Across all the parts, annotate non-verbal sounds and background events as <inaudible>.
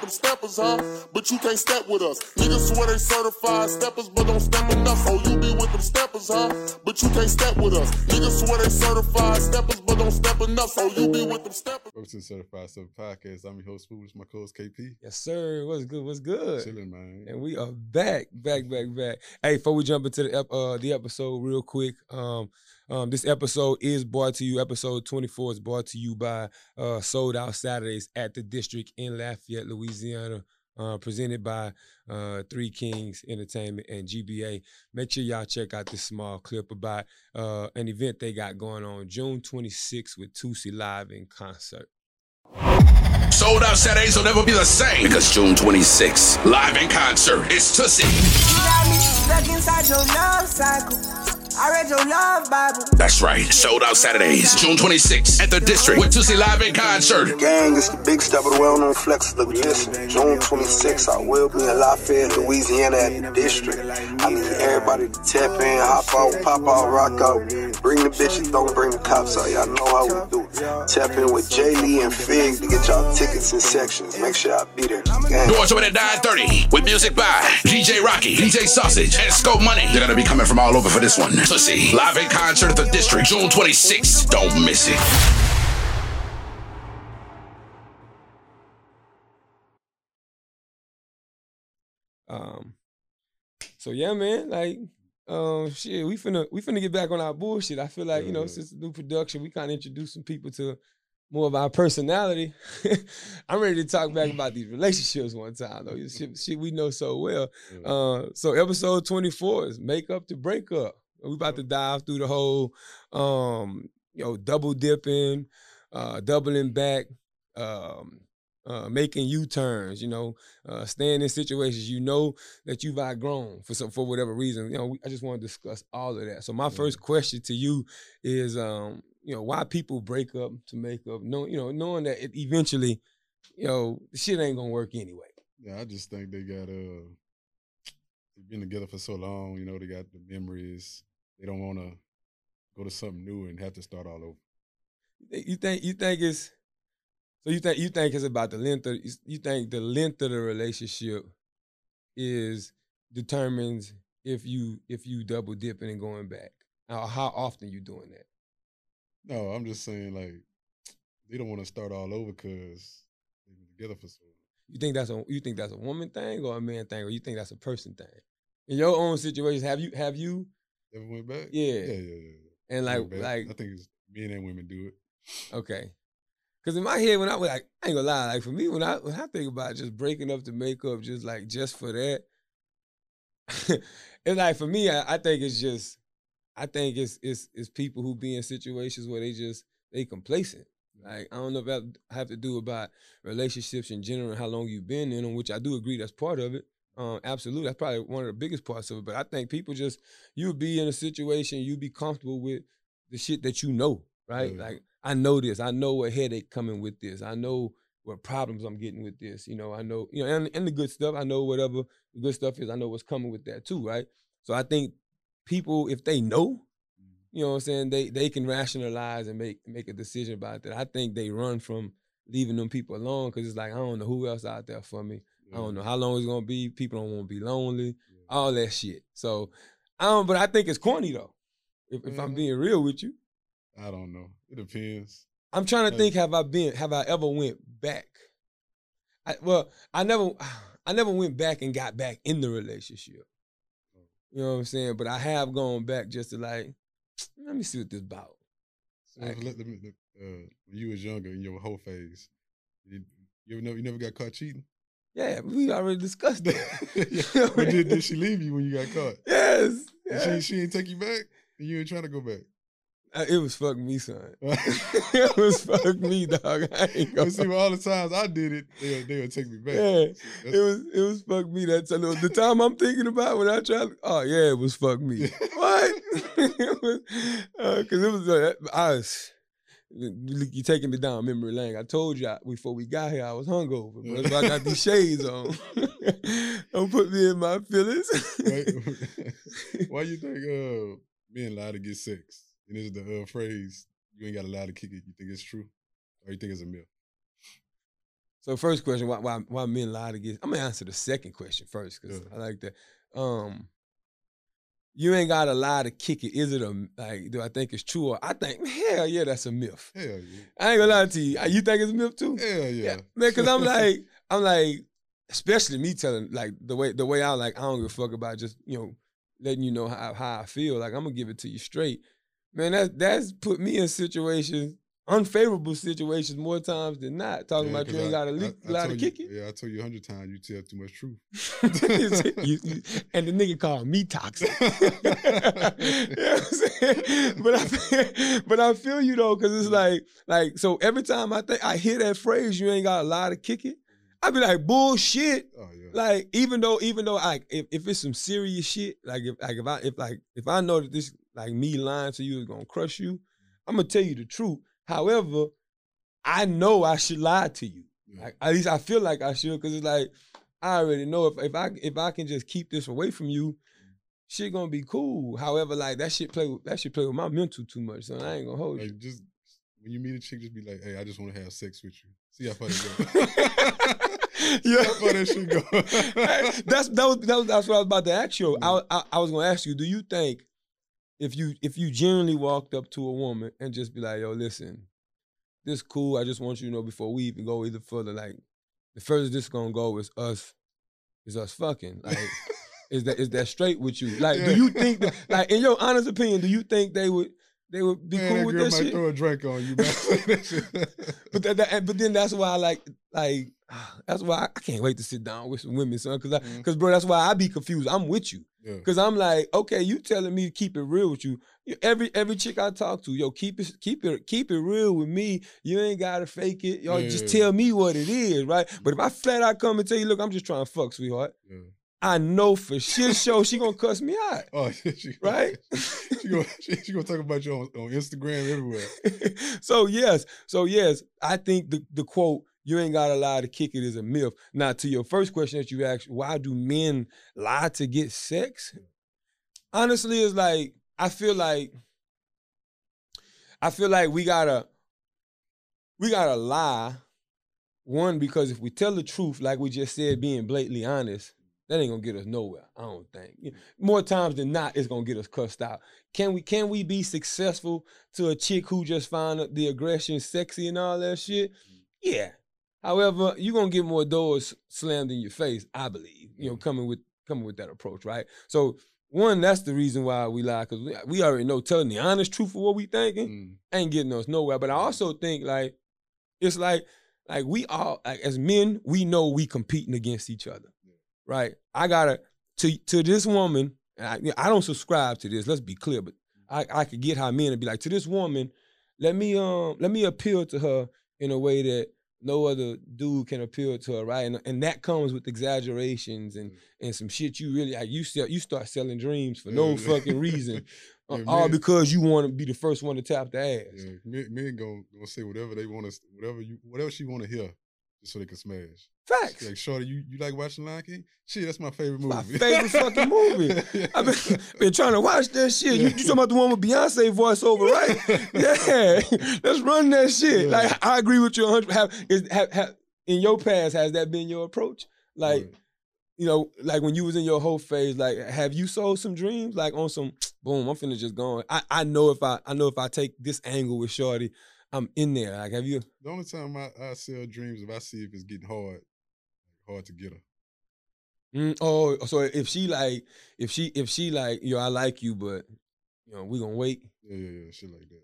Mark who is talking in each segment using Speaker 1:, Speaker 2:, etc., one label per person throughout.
Speaker 1: Them steppers, huh? But you can't step with us. Niggas swear they certified steppers, but don't step enough. Oh, you be with them steppers, huh? But you can't step with us. Niggas swear they certified steppers, but don't step enough. Oh, you be with them steppers.
Speaker 2: Welcome to the Certified Stepper Podcast. I'm your host, Foolish, my co-host KP.
Speaker 3: Yes, sir. What's good? What's good?
Speaker 2: Chilling, man.
Speaker 3: And we are back, back, back, back. Hey, before we jump into the ep- uh, the episode, real quick, um, um, this episode is brought to you. Episode 24 is brought to you by uh, Sold Out Saturdays at the District in Lafayette, Louisiana. Uh, presented by uh, Three Kings Entertainment and GBA. Make sure y'all check out this small clip about uh, an event they got going on June 26th with Tusi live in concert.
Speaker 4: Sold out Saturdays will never be the same because June 26th, live in concert, it's Tussie.
Speaker 5: You got me stuck inside your love cycle. I read your love Bible.
Speaker 4: That's right, sold out Saturdays, June 26th at the District with Tussie live in concert.
Speaker 6: Gang, it's the big step of the well-known flex. Look, listen, June 26th, I will be in Lafayette, Louisiana at the district. I need everybody to tap in, hop out, pop out, rock out. Bring the bitches, don't bring the cops out. Y'all know how we do. Tap in with Jay Lee and Fig to get y'all tickets and sections. Make sure I be there. Gang.
Speaker 4: Doors open at 9.30 with music by DJ Rocky, DJ Sausage, and Scope Money. They're gonna be coming from all over for this one. Tussie, live in concert at the District, June 26th. Don't miss it.
Speaker 3: Um, so yeah, man, like, um, shit, we finna we finna get back on our bullshit. I feel like you know, since the new production, we kind of introduce some people to more of our personality. <laughs> I'm ready to talk back about these relationships one time though. Shit, shit we know so well. Uh, so episode 24 is make up to break up. We about to dive through the whole, um, you know, double dipping, uh, doubling back, um, uh, making U turns. You know, uh, staying in situations you know that you've outgrown for some for whatever reason. You know, we, I just want to discuss all of that. So my first question to you is, um, you know, why people break up to make up, knowing you know, knowing that it eventually, you know, shit ain't gonna work anyway.
Speaker 2: yeah, I just think they got uh they've been together for so long, you know, they got the memories. They don't wanna go to something new and have to start all over.
Speaker 3: You think you think it's so you think you think it's about the length of you think the length of the relationship is determines if you if you double dipping and going back or how often you doing that.
Speaker 2: No, I'm just saying like they don't want to start all over because they've been together for so long.
Speaker 3: You think that's a you think that's a woman thing or a man thing or you think that's a person thing? In your own situation, have you have you
Speaker 2: Ever went back?
Speaker 3: Yeah.
Speaker 2: Yeah, yeah, yeah. yeah.
Speaker 3: and like like
Speaker 2: I think it's men and women do it.
Speaker 3: Okay. Cause in my head, when I was like, I ain't gonna lie, like for me, when I when I think about just breaking up the makeup, just like just for that, <laughs> it's like for me, I, I think it's just, I think it's it's it's people who be in situations where they just they complacent. Like I don't know if that have to do about relationships in general and how long you've been in them, which I do agree that's part of it. Um, absolutely, that's probably one of the biggest parts of it. But I think people just you be in a situation, you be comfortable with the shit that you know, right?
Speaker 2: Yeah.
Speaker 3: Like I know this. I know what headache coming with this. I know what problems I'm getting with this. You know, I know, you know, and, and the good stuff. I know whatever the good stuff is. I know what's coming with that too, right? So I think people, if they know, mm-hmm. you know what I'm saying, they they can rationalize and make make a decision about that. I think they run from leaving them people alone because it's like I don't know who else out there for me. I don't know how long it's gonna be. People don't want to be lonely. All that shit. So I don't. But I think it's corny though. If, if I'm
Speaker 2: mm-hmm.
Speaker 3: being real with you.
Speaker 2: I don't know. It depends.
Speaker 3: I'm trying to think. Have I been? Have I ever went back? I, well, I never. <sighs> I never went back and got back in the relationship. You know what I'm saying? But I have gone back just to like, <tsk> let me see what this about.
Speaker 2: So let, let me, look, uh, when you was younger in your whole phase, you, you ever know you never got caught cheating?
Speaker 3: Yeah, we already discussed that. <laughs> <laughs>
Speaker 2: but did, did she leave you when you got caught?
Speaker 3: yes. Yes.
Speaker 2: She she ain't take you back, and you ain't trying to go back.
Speaker 3: Uh, It was fuck me, son. <laughs> it was fuck me, dog. I ain't gonna.
Speaker 2: see, all the times I did it, they they would take me back.
Speaker 3: Yeah,
Speaker 2: So
Speaker 3: it was it was fuck me. That's a little, the time I'm thinking about when I tried. Oh yeah, it was fuck me. <laughs> what? <laughs> it was because it was uh, I was. You taking me down memory lane. I told you I, before we got here I was hungover, bro. Why I got these shades on. Don't put me in my feelings.
Speaker 2: Why- Why you think uh men lie to get sex? And is the uh, phrase you ain't got a lie to kick it? You think it's true, or you think it's a myth?
Speaker 3: So first question, why why why men lie to get? I'm gonna answer the second question first because
Speaker 2: Yeah.
Speaker 3: I like that. Um, you ain't got a lie to kick it. Is it a like? Do I think it's true? Or I think hell yeah, that's a myth.
Speaker 2: Hell yeah.
Speaker 3: I ain't gonna lie to you. You think it's a myth too?
Speaker 2: Hell yeah.
Speaker 3: man. Because I'm <laughs> like, I'm like, especially me telling like the way the way I like. I don't give a fuck about just you know letting you know how how I feel. Like I'm gonna give it to you straight, man. That that's put me in situations. Unfavorable situations more times than not. Talking
Speaker 2: Yeah,
Speaker 3: about you ain't got to
Speaker 2: I-
Speaker 3: leak,
Speaker 2: I
Speaker 3: got to kick
Speaker 2: you,
Speaker 3: it.
Speaker 2: Yeah, I told you a hundred times you tell too much truth. <laughs>
Speaker 3: You- you- and the nigga called me toxic. <laughs> you know what I'm saying? But I, feel- but I feel you though, because it's like, like, so every time I think I hear that phrase, you ain't got a lot to kick it. I be like, bullshit.
Speaker 2: Oh yeah.
Speaker 3: Like, even though, even though I, if, if it's some serious shit, like if, like if I, if like, if I know that this, like me lying to you is gonna crush you, I'm gonna tell you the truth. However, I know I should lie to you. Like, at least I feel like I should, because it's like I already know if if I if I can just keep this away from you, shit gonna be cool. However, like that shit play with that shit play with my mental too much, so I ain't gonna hold you.
Speaker 2: Just when you meet a chick, just be like, "Hey, I just want to have sex with you." See how far that go. <laughs>
Speaker 3: Yeah.
Speaker 2: How far that shit go.
Speaker 3: That's that was, that was that's what I was about to ask you. <laughs> I, I I was gonna ask you, do you think if you if you genuinely walked up to a woman and just be like, yo, listen, this cool, I just want you to know before we even go either further, like the furthest this gonna go is us is us fucking. Like <laughs> is that is that straight with you? Like,
Speaker 2: Yeah.
Speaker 3: do you think that like in your honest opinion, do you think they would they would be
Speaker 2: Man,
Speaker 3: cool
Speaker 2: that
Speaker 3: with
Speaker 2: girl
Speaker 3: that
Speaker 2: might
Speaker 3: shit?
Speaker 2: throw a drink on you. <laughs> <laughs>
Speaker 3: But that, that- but then that's why I like like <sighs> that's why I, can't wait to sit down with some women, son. Cause I,
Speaker 2: Mhm.
Speaker 3: cause bro, that's why I be confused. I'm with you,
Speaker 2: yeah.
Speaker 3: cause I'm like, okay, you telling me to keep it real with you. Every every chick I talk to, yo, keep it keep it keep it real with me. You ain't gotta fake it. Yo, just
Speaker 2: Yeah.
Speaker 3: tell me what it is, right? But if I flat out come and tell you, look, I'm just trying to fuck, sweetheart. I know for shit show she gonna cuss me out,
Speaker 2: Oh, she,
Speaker 3: right? <laughs>
Speaker 2: she gonna <laughs> she, <laughs> she gonna talk about you on, on Instagram everywhere.
Speaker 3: so yes, so yes, I think the the quote "you ain't got to lie to kick it" is a myth. Now, to your first question that you asked, why do men lie to get sex? Honestly, it's like I feel like I feel like we gotta we gotta lie. One, because if we tell the truth, like we just said, being blatantly honest, that ain't gonna get us nowhere. I don't think. More times than not, it's gonna get us cussed out. Can we can we be successful to a chick who just found the aggression sexy and all that shit? Yeah. However, you're gonna get more doors slammed in your face, I believe. You know, coming with coming with that approach, right? So one, that's the reason why we lie, because we, we already know telling the honest truth of what we thinking
Speaker 2: Mm.
Speaker 3: ain't getting us nowhere. But I also think like it's like like we all like as men, we know we competing against each other, right? I gotta to to this woman. I, I don't subscribe to this. Let's be clear, but I I could get how men and be like to this woman. Let me um let me appeal to her in a way that no other dude can appeal to her, right? And, and that comes with exaggerations and mm. and some shit you really like. You sell, you start selling dreams for no
Speaker 2: Yeah. Mm. <laughs>
Speaker 3: fucking reason,
Speaker 2: Yeah,
Speaker 3: all because you want to be the first one to tap the ass.
Speaker 2: Yeah, men, men gonna, gonna say whatever they want to, whatever you, whatever she want to hear, just so they can smash.
Speaker 3: Facts.
Speaker 2: Like, Shorty, you, you like watching Lion King? Shit, that's my favorite movie.
Speaker 3: My favorite fucking movie. <laughs> I've been, been trying to watch that shit. You, you talking about the one with Beyonce voiceover, right? <laughs> Yeah, let's run that shit.
Speaker 2: Yeah.
Speaker 3: Like I agree with you. 100. Have is have, have in your past has that been your approach? Like
Speaker 2: Right.
Speaker 3: you know, like when you was in your whole phase, like have you sold some dreams? Like on some <tsk> boom, I'm finna just go. on. I I know if I I know if I take this angle with Shorty, I'm in there. Like have you?
Speaker 2: the only time I, I sell dreams if I see if it's getting hard, hard to get her.
Speaker 3: Mm, oh, so if she like, if she if she like, yo, I like you, but you know, we gonna wait.
Speaker 2: Yeah, yeah, yeah, shit like that.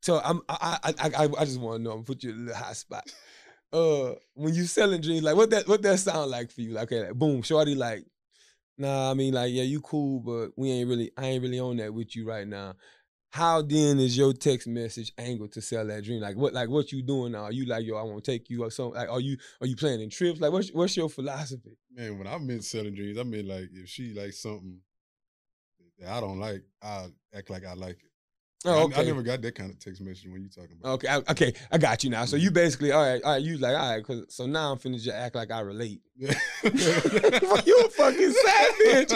Speaker 3: So I'm I I I, I- just want to know. I'm put you in a little hot spot. Uh, when you selling dreams, like what that what that sound like for you? Like, okay, like, boom, shorty, like, nah, I mean, like, yeah, you cool, but we ain't really, I ain't really on that with you right now. How then is your text message angle to sell that dream? Like, what like what you doing now? Are you like, yo, I want to take you or something? Like, are you are you planning trips? Like, what's what's your philosophy?
Speaker 2: Man, when I meant selling dreams, I meant like if she like something that I don't like, I act like I like it.
Speaker 3: Oh,
Speaker 2: I-
Speaker 3: okay.
Speaker 2: I, never got that kind of text message when you talking about.
Speaker 3: Okay, I, okay, I got you now. So mm-hmm. you basically, all right, all right. You like, all right, cause so now I'm finna just act like I relate. You a fucking savage.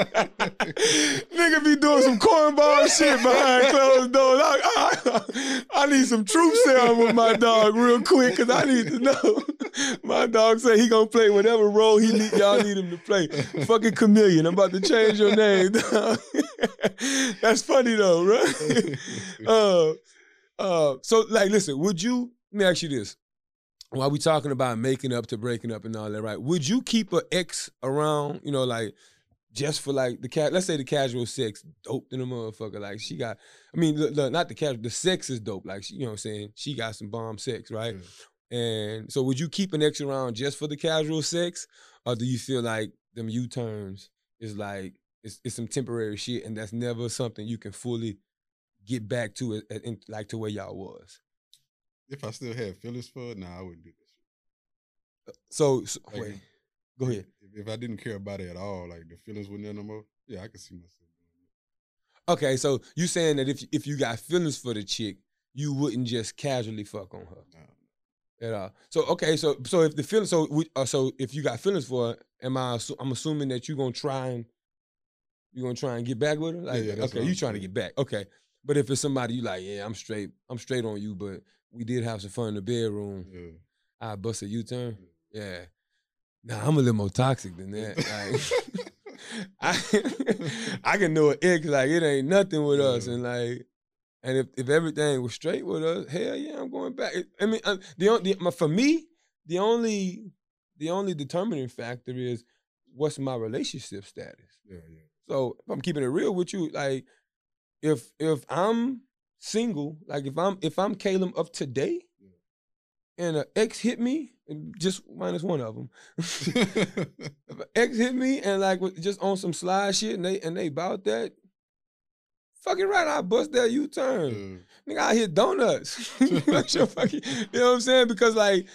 Speaker 3: Nigga be doing some cornball shit behind closed doors. I, I, I need some truth serum with my dog real quick because I need to know. My dog say he gonna play whatever role he need, y'all need him to play. Fucking chameleon. I'm about to change your name. That's funny though, right? <laughs> uh, uh, so like, listen, would you? Let me ask you this: While we talking about making up to breaking up and all that, right? Would you keep an ex around? You know, like just for like the cat. Let's say the casual sex, dope than a motherfucker. Like she got. I mean, look, look, not the casual. The sex is dope. Like she, you know, what I'm saying she got some bomb sex, right? And so, would you keep an ex around just for the casual sex, or do you feel like them U turns is like it's, it's some temporary shit, and that's never something you can fully get back to it, like to where y'all was?
Speaker 2: If I still had feelings for it, nah, I wouldn't do this.
Speaker 3: So, so
Speaker 2: Like,
Speaker 3: wait, go ahead.
Speaker 2: If, if I didn't care about it at all, like the feelings were there no more, yeah, I could see myself doing it.
Speaker 3: Okay, so you saying that if if you got feelings for the chick, you wouldn't just casually fuck on her.
Speaker 2: Nah.
Speaker 3: at all. So okay, so so if the feelings, so we, uh, so if you got feelings for her, am I? I'm assuming that you are gonna try and you gonna try and get back with her. Like,
Speaker 2: yeah, that's
Speaker 3: okay, you trying to get back. Okay, but if it's somebody you like, yeah, I'm straight. I'm straight on you, but we did have some fun in the bedroom. I bust a U turn. Yeah. Nah, I'm a little more toxic than that. <laughs> Like, <laughs> I I can know an ex like it ain't nothing with us, and like, and if, if everything was straight with us, hell yeah, I'm going back. I mean, uh, the only for me, the only the only determining factor is what's my relationship status.
Speaker 2: yeah, yeah.
Speaker 3: So if I'm keeping it real with you, like if if I'm single, like if I'm if I'm Caleb of today, and an ex hit me, just minus one of them. <laughs> if an ex hit me and like just on some slide shit, and they and they bout that. Fucking right, I bust that U turn. Nigga, I hit donuts. <laughs> <laughs> Fucking- you know what I'm saying? Because like,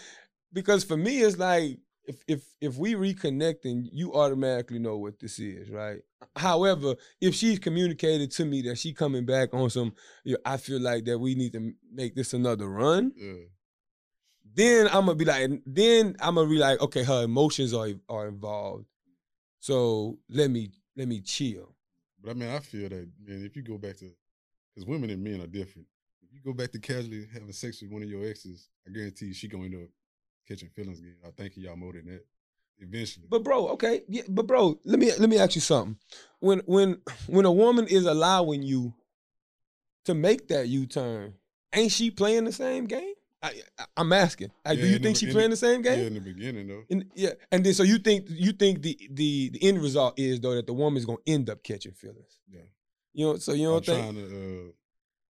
Speaker 3: because for me, it's like if if if we reconnect and you automatically know what this is, right? However, if she's communicated to me that she coming back on some, you know, I feel like that we need to make this another run.
Speaker 2: yeah.
Speaker 3: Then I'm gonna be like, then I'm gonna be like, okay, her emotions are are involved, so let me let me chill.
Speaker 2: But I mean, I feel that man, if you go back to, because women and men are different. If you go back to casually having sex with one of your exes, I guarantee she gonna end up catching feelings again. I think y'all more than that. Eventually,
Speaker 3: But bro, okay, yeah, but bro, let me let me ask you something. When when when a woman is allowing you to make that U turn, ain't she playing the same game? I, I I'm asking. Like, do you
Speaker 2: in the
Speaker 3: think she playing
Speaker 2: the-
Speaker 3: the same game?
Speaker 2: yeah, in the beginning though.
Speaker 3: And, yeah, and then so you think you think the the the end result is though that the woman's gonna end up catching feelings.
Speaker 2: Yeah.
Speaker 3: You know, so you
Speaker 2: I'm
Speaker 3: don't think
Speaker 2: trying to uh,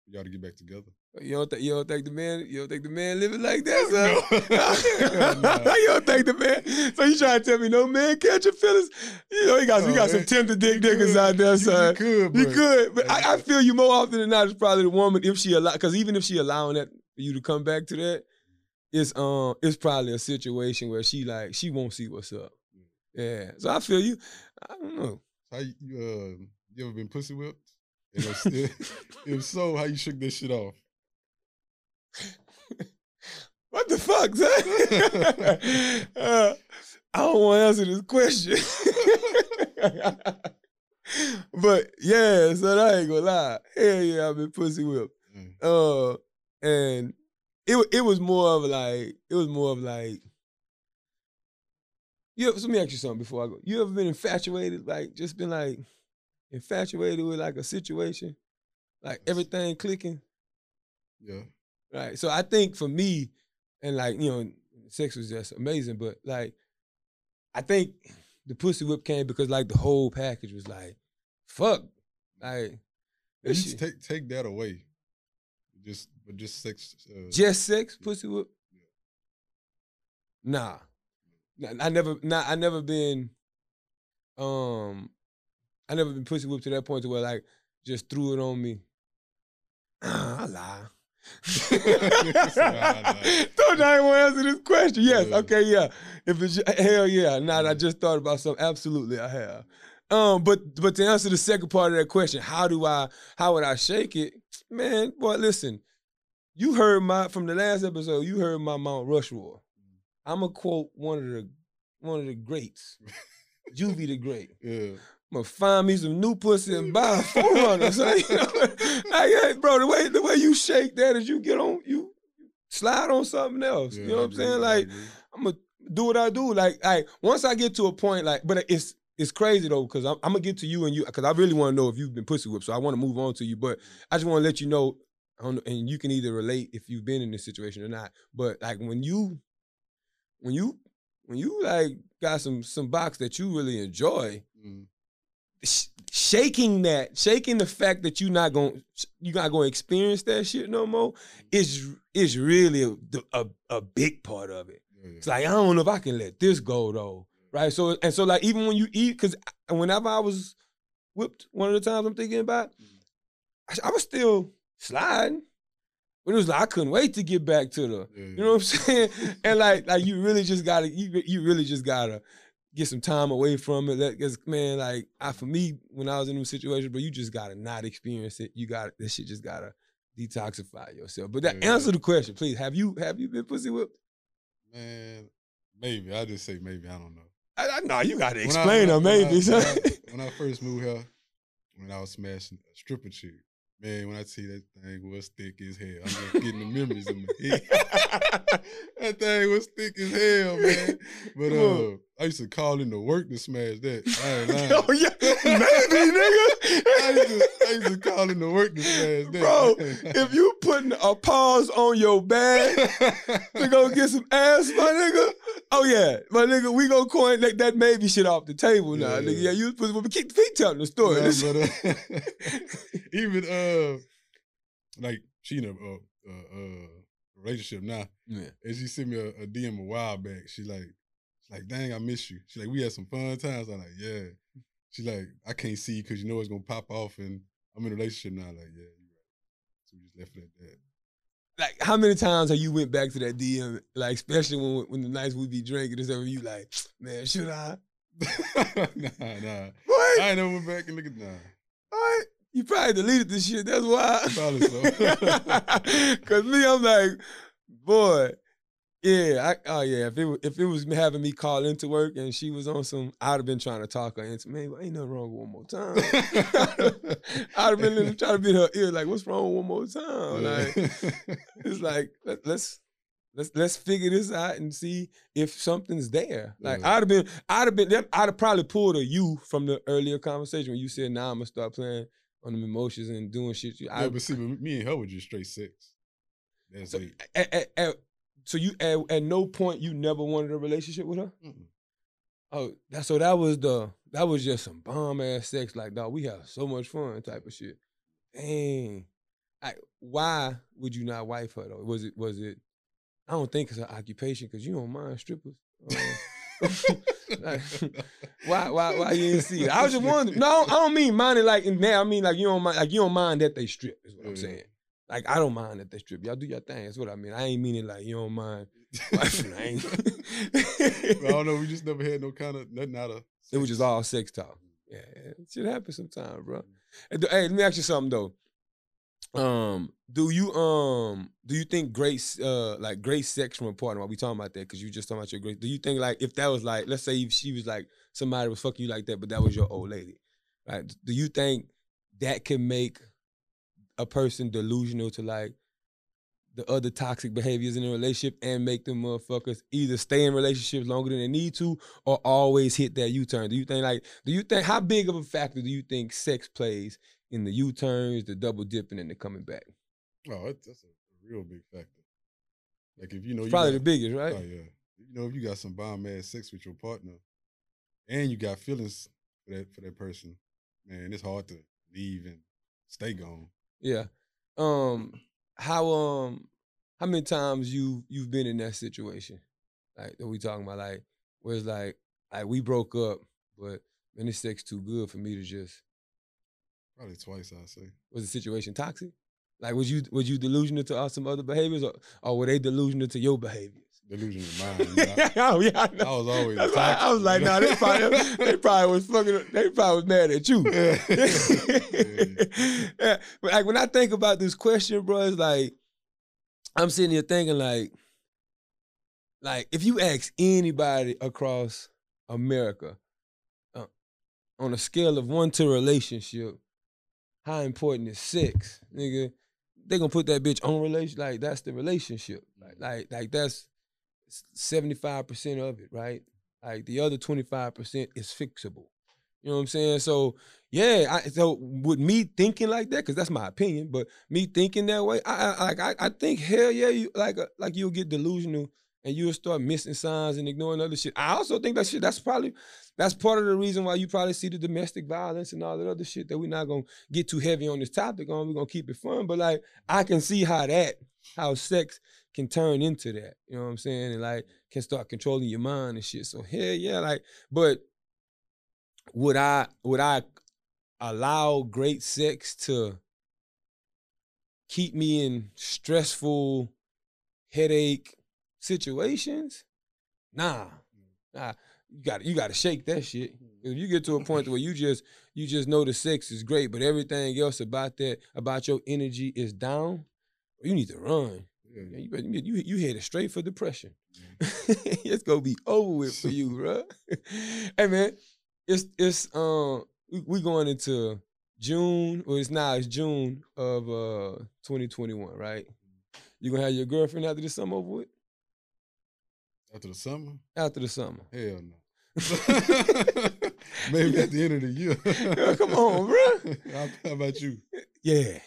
Speaker 2: y'all to get back together.
Speaker 3: You don't think you don't think the man you don't think the man living like that, son? <laughs> <laughs>
Speaker 2: No.
Speaker 3: you don't think the man? So you trying to tell me no man catch your feelings? You know, he got we
Speaker 2: No,
Speaker 3: got some tempted dick
Speaker 2: you
Speaker 3: niggas out there,
Speaker 2: You-
Speaker 3: son.
Speaker 2: You could,
Speaker 3: You could, but I, I feel you more often than not. It's probably the woman if she allow, because even if she allowing that for you to come back to that, it's um, it's probably a situation where she like she won't see what's up. Yeah, so I feel you. I don't know.
Speaker 2: How you, you uh you ever been pussy whipped? And if, if, <laughs> if so, how you shook this shit off?
Speaker 3: What the fuck, son? <laughs> Uh, I don't want to answer this question. <laughs> but yeah, so I ain't gonna lie. Hell yeah, I've been pussy whipped.
Speaker 2: Mm.
Speaker 3: Uh, and it it was more of like it was more of like. You ever, so let me ask you something before I go. You ever been infatuated, like just been like infatuated with like a situation, like everything clicking?
Speaker 2: Yeah.
Speaker 3: Right. So I think for me, and like, you know, sex was just amazing, but like, I think the pussy whip came because like the whole package was like, fuck. Like,
Speaker 2: You
Speaker 3: shit-
Speaker 2: take take that away. Just but just sex. Uh,
Speaker 3: just sex, pussy whip? Nah. Nah, I never, nah, I never been, um, I never been pussy whipped to that point to where like just threw it on me. <clears throat> I lie. Don't I want to answer this question? Yes.
Speaker 2: Yeah.
Speaker 3: Okay. Yeah. If it's hell yeah. Now I just thought about something. Absolutely, I have. Um, but but to answer the second part of that question, how do I? How would I shake it? Man, boy, listen. You heard my from the last episode. You heard my Mount Rushmore. I'm gonna quote one of the one of the greats, <laughs> Juve the Great.
Speaker 2: yeah.
Speaker 3: I'm gonna find me some new pussy and buy a 4Runner. so, <laughs> you know, like, bro, the way the way you shake that is you get on you slide on something else.
Speaker 2: yeah,
Speaker 3: you know what I'm saying? Like I'm gonna do what I do. Like, like once I get to a point, like, but it's it's crazy though because I'm, I'm gonna get to you and you because I really want to know if you've been pussy whipped. So I want to move on to you, but I just want to let you know. Know, and you can either relate if you've been in this situation or not. But like when you, when you, when you like got some some box that you really enjoy,
Speaker 2: Mm.
Speaker 3: Sh- shaking that, shaking the fact that you're not going, you're not going to experience that shit no more mm-hmm. is is really a, a a big part of it.
Speaker 2: Yeah, yeah.
Speaker 3: It's like I don't know if I can let this go though, mm-hmm. right? So and so like even when you eat, because whenever I was whipped, one of the times I'm thinking about, mm-hmm. I, I was still sliding, but it was like I couldn't wait to get back to the,
Speaker 2: Yeah,
Speaker 3: you know what I'm saying? <laughs> and like like you really just gotta you you really just gotta get some time away from it. Because man, like I for me when I was in those situations, but you just gotta not experience it. You got this shit just gotta detoxify yourself. But that
Speaker 2: Yeah.
Speaker 3: answer the question, please. Have you have you been pussy whipped?
Speaker 2: Man, maybe. I just say maybe. I don't know.
Speaker 3: I, I know you got to
Speaker 2: When I-
Speaker 3: explain
Speaker 2: I-
Speaker 3: her,
Speaker 2: when I-
Speaker 3: maybe. son.
Speaker 2: When I, <laughs> when I first moved here, when I was smashing a stripper chick, man, when I see that thing was thick as hell, I'm just getting the <laughs> memories in my head. <laughs> that thing was thick as hell, man. But uh. I used to call in to work to smash that. I ain't <laughs> lying.
Speaker 3: oh yeah, maybe, nigga.
Speaker 2: I used, to, I used to call in to work to smash that.
Speaker 3: Bro, if you putting a pause on your bag to go get some ass, my nigga. Oh yeah, my nigga, we gonna coin that, that maybe shit off the table now,
Speaker 2: Yeah,
Speaker 3: nigga.
Speaker 2: yeah.
Speaker 3: You was but keep, keep telling the story.
Speaker 2: Nah, <laughs> but, uh, <laughs> even uh, like she in a uh, uh, uh, relationship now,
Speaker 3: yeah.
Speaker 2: and she sent me a, a DM a while back. She like, she's like, dang, I miss you. She like, we had some fun times. I'm like, yeah. She like, I can't see you because you know it's gonna pop off, and I'm in a relationship now. Like, yeah, you right. So we just left it at that.
Speaker 3: Like, how many times have you went back to that DM? Like, especially when when the nights we be drinking and stuff, you like, <sniffs> man, should I? <laughs>
Speaker 2: nah, nah.
Speaker 3: What?
Speaker 2: I ain't never went back and look at nah.
Speaker 3: What? You probably deleted this shit. That's why.
Speaker 2: Probably so. <laughs>
Speaker 3: Cause me, I'm like, boy, yeah, I, oh yeah. If it if it was having me call into work and she was on some, I'd have been trying to talk her into. Man, ain't nothing wrong with one more time. <laughs> I'd have been trying to be her ear, like, what's wrong with one more time? Like, it's like let, let's let's let's figure this out and see if something's there. Like. I'd have been, I'd have been, I'd have probably pulled a you from the earlier conversation when you said, "Now I'm gonna start playing on the emotions and doing shit." You, I,
Speaker 2: yeah, but see, but me and her were just straight sex. That's
Speaker 3: so,
Speaker 2: it.
Speaker 3: at, at, at- so you at, at no point you never wanted a relationship with her.
Speaker 2: Mm-mm.
Speaker 3: Oh, that so that was the that was just some bomb ass sex. Like, dog, we have so much fun type of shit. Dang. Like, why would you not wife her though? Was it was it? I don't think it's an occupation because you don't mind strippers. Uh, <laughs> like, <laughs> why why why you didn't see it? I was just wondering. No, I don't mean mind it like in there. I mean like you don't mind like you don't mind that they strip. Is what I'm saying. Like I don't mind that they strip. Y'all do your thing. That's what I mean. I ain't meaning like you don't mind. <laughs> wifing. I ain't-
Speaker 2: I don't <laughs> know. We just never had no kind of nothing out of.
Speaker 3: It was just all sex talk. Yeah, it should happen sometimes, bro. Th- Hey, let me ask you something though. Um, do you um do you think great uh like great sex from a partner? While we talking about that, because you just talking about your great. Do you think like if that was like, let's say if she was like somebody was fucking you like that, but that was your old lady, right? Do you think that can make a person delusional to like the other toxic behaviors in a relationship and make them motherfuckers either stay in relationships longer than they need to or always hit that U-turn? Do you think like do you think how big of a factor do you think sex plays in the U-turns, the double dipping, and the coming back?
Speaker 2: Oh, that's, a real big factor. Like if you know, you
Speaker 3: probably
Speaker 2: got-
Speaker 3: the biggest, right?
Speaker 2: Oh yeah. You know, if you got some bomb ass sex with your partner, and you got feelings for that for that person, man, it's hard to leave and stay gone.
Speaker 3: Yeah. Um, how um, how many times you you've been in that situation? Like that we talking about, like where it's like, like we broke up, but man, this sex too good for me to just.
Speaker 2: Probably twice, I say.
Speaker 3: Was the situation toxic? Like was you was you delusional to uh, some other behaviors, or, or were they delusional to your behaviors?
Speaker 2: Delusion of <laughs> mind. you know, I-
Speaker 3: oh yeah, I,
Speaker 2: I was always
Speaker 3: That's why I was like,
Speaker 2: you
Speaker 3: nah, they probably they probably was fucking they probably was mad at you. yeah. <laughs> But like when I think about this question, bro, it's like I'm sitting here thinking like, like if you ask anybody across America uh, on a scale of one to relationship, how important is sex, nigga? They gonna put that bitch on relation like that's the relationship, like like like that's seventy-five percent of it, right? Like the other twenty-five percent is fixable. You know what I'm saying? So yeah, I, so with me thinking like that, because that's my opinion, but me thinking that way, I, I like I, I think hell yeah, you like uh, like you'll get delusional and you'll start missing signs and ignoring other shit. I also think that shit that's probably that's part of the reason why you probably see the domestic violence and all that other shit that we're not gonna get too heavy on this topic on. We're gonna keep it fun, but like I can see how that how sex can turn into that. You know what I'm saying? And like can start controlling your mind and shit. So hell yeah, like but would I would I allow great sex to keep me in stressful headache situations? Nah. Nah. You gotta you got to shake that shit. Mm-hmm. If you get to a point where you just you just know the sex is great, but everything else about that about your energy is down, you need to run. Yeah, you, better, you you headed straight for depression. <laughs> it's gonna be over with for you, bro. <laughs> hey man, it's it's um we, going into June, or it's now it's June of uh 2021, right? You gonna have your girlfriend after the summer over with?
Speaker 2: After the summer?
Speaker 3: After the summer.
Speaker 2: Hell no. <laughs> Maybe at the end of the year.
Speaker 3: yeah, come on, bro.
Speaker 2: How, how, about you?
Speaker 3: Yeah.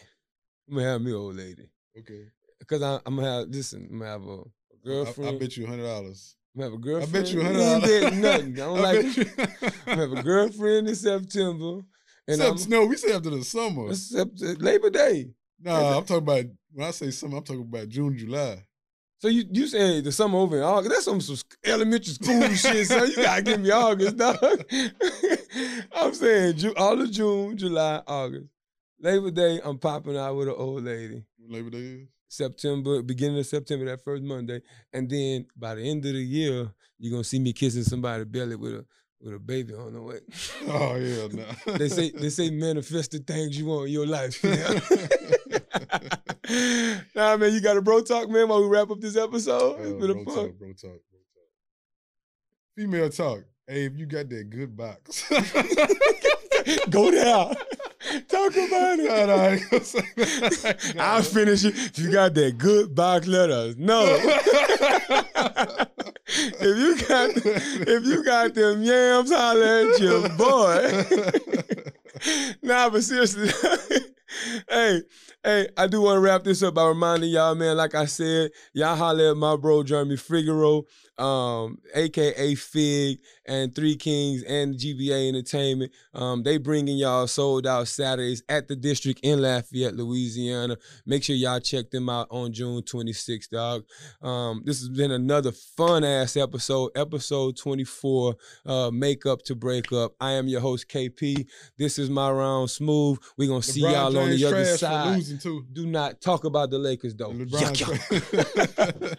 Speaker 3: I'm gonna have me old lady.
Speaker 2: Okay.
Speaker 3: Cause I, am gonna have listen, I'm gonna have a girlfriend.
Speaker 2: I, I bet you hundred dollars.
Speaker 3: I'm gonna have a girlfriend.
Speaker 2: I bet you hundred <laughs> dollars.
Speaker 3: nothing. I don't <laughs> I like it. I'm gonna have a girlfriend in September.
Speaker 2: And Except, no, we say after the summer.
Speaker 3: Except Labor Day.
Speaker 2: No, nah, I'm talking about when I say summer, I'm talking about June, July.
Speaker 3: So you you say the summer over in August? That's some, some elementary school <laughs> shit, So You gotta give me August, dog. I'm saying June, all of June, July, August. Labor Day, I'm popping out with an old lady.
Speaker 2: Labor Day is
Speaker 3: September, beginning of September, that first Monday, and then by the end of the year, you're gonna see me kissing somebody's belly with a with a baby on the way. <laughs>
Speaker 2: Oh yeah, no. <laughs>
Speaker 3: they say they say manifest the things you want in your life. <laughs> nah, man, you got a bro talk, man. While we wrap up this episode,
Speaker 2: it's uh, been a fun. Talk, bro talk, bro talk. Female talk. Hey, if you got that good box,
Speaker 3: go down. Talk about it. No, no, I ain't gonna say that. <laughs> No. I'll finish it. If you got that good box, let us know. <laughs> if you got if you got them yams, holler at your boy. <laughs> nah, but seriously, hey, Hey, I do want to wrap this up by reminding y'all, man, like I said, y'all holler at my bro Jeremy Figaro, um, aka Fig, and Three Kings and GBA Entertainment. Um, they bringing y'all sold out Saturdays at the district in Lafayette, Louisiana. Make sure y'all check them out on June 26th, dog. Um, this has been another fun ass episode, episode 24, uh, Makeup to Break Up. I am your host, KP. This is my round smooth. We're gonna see y'all James on the other side. Do not talk about the Lakers though. <laughs>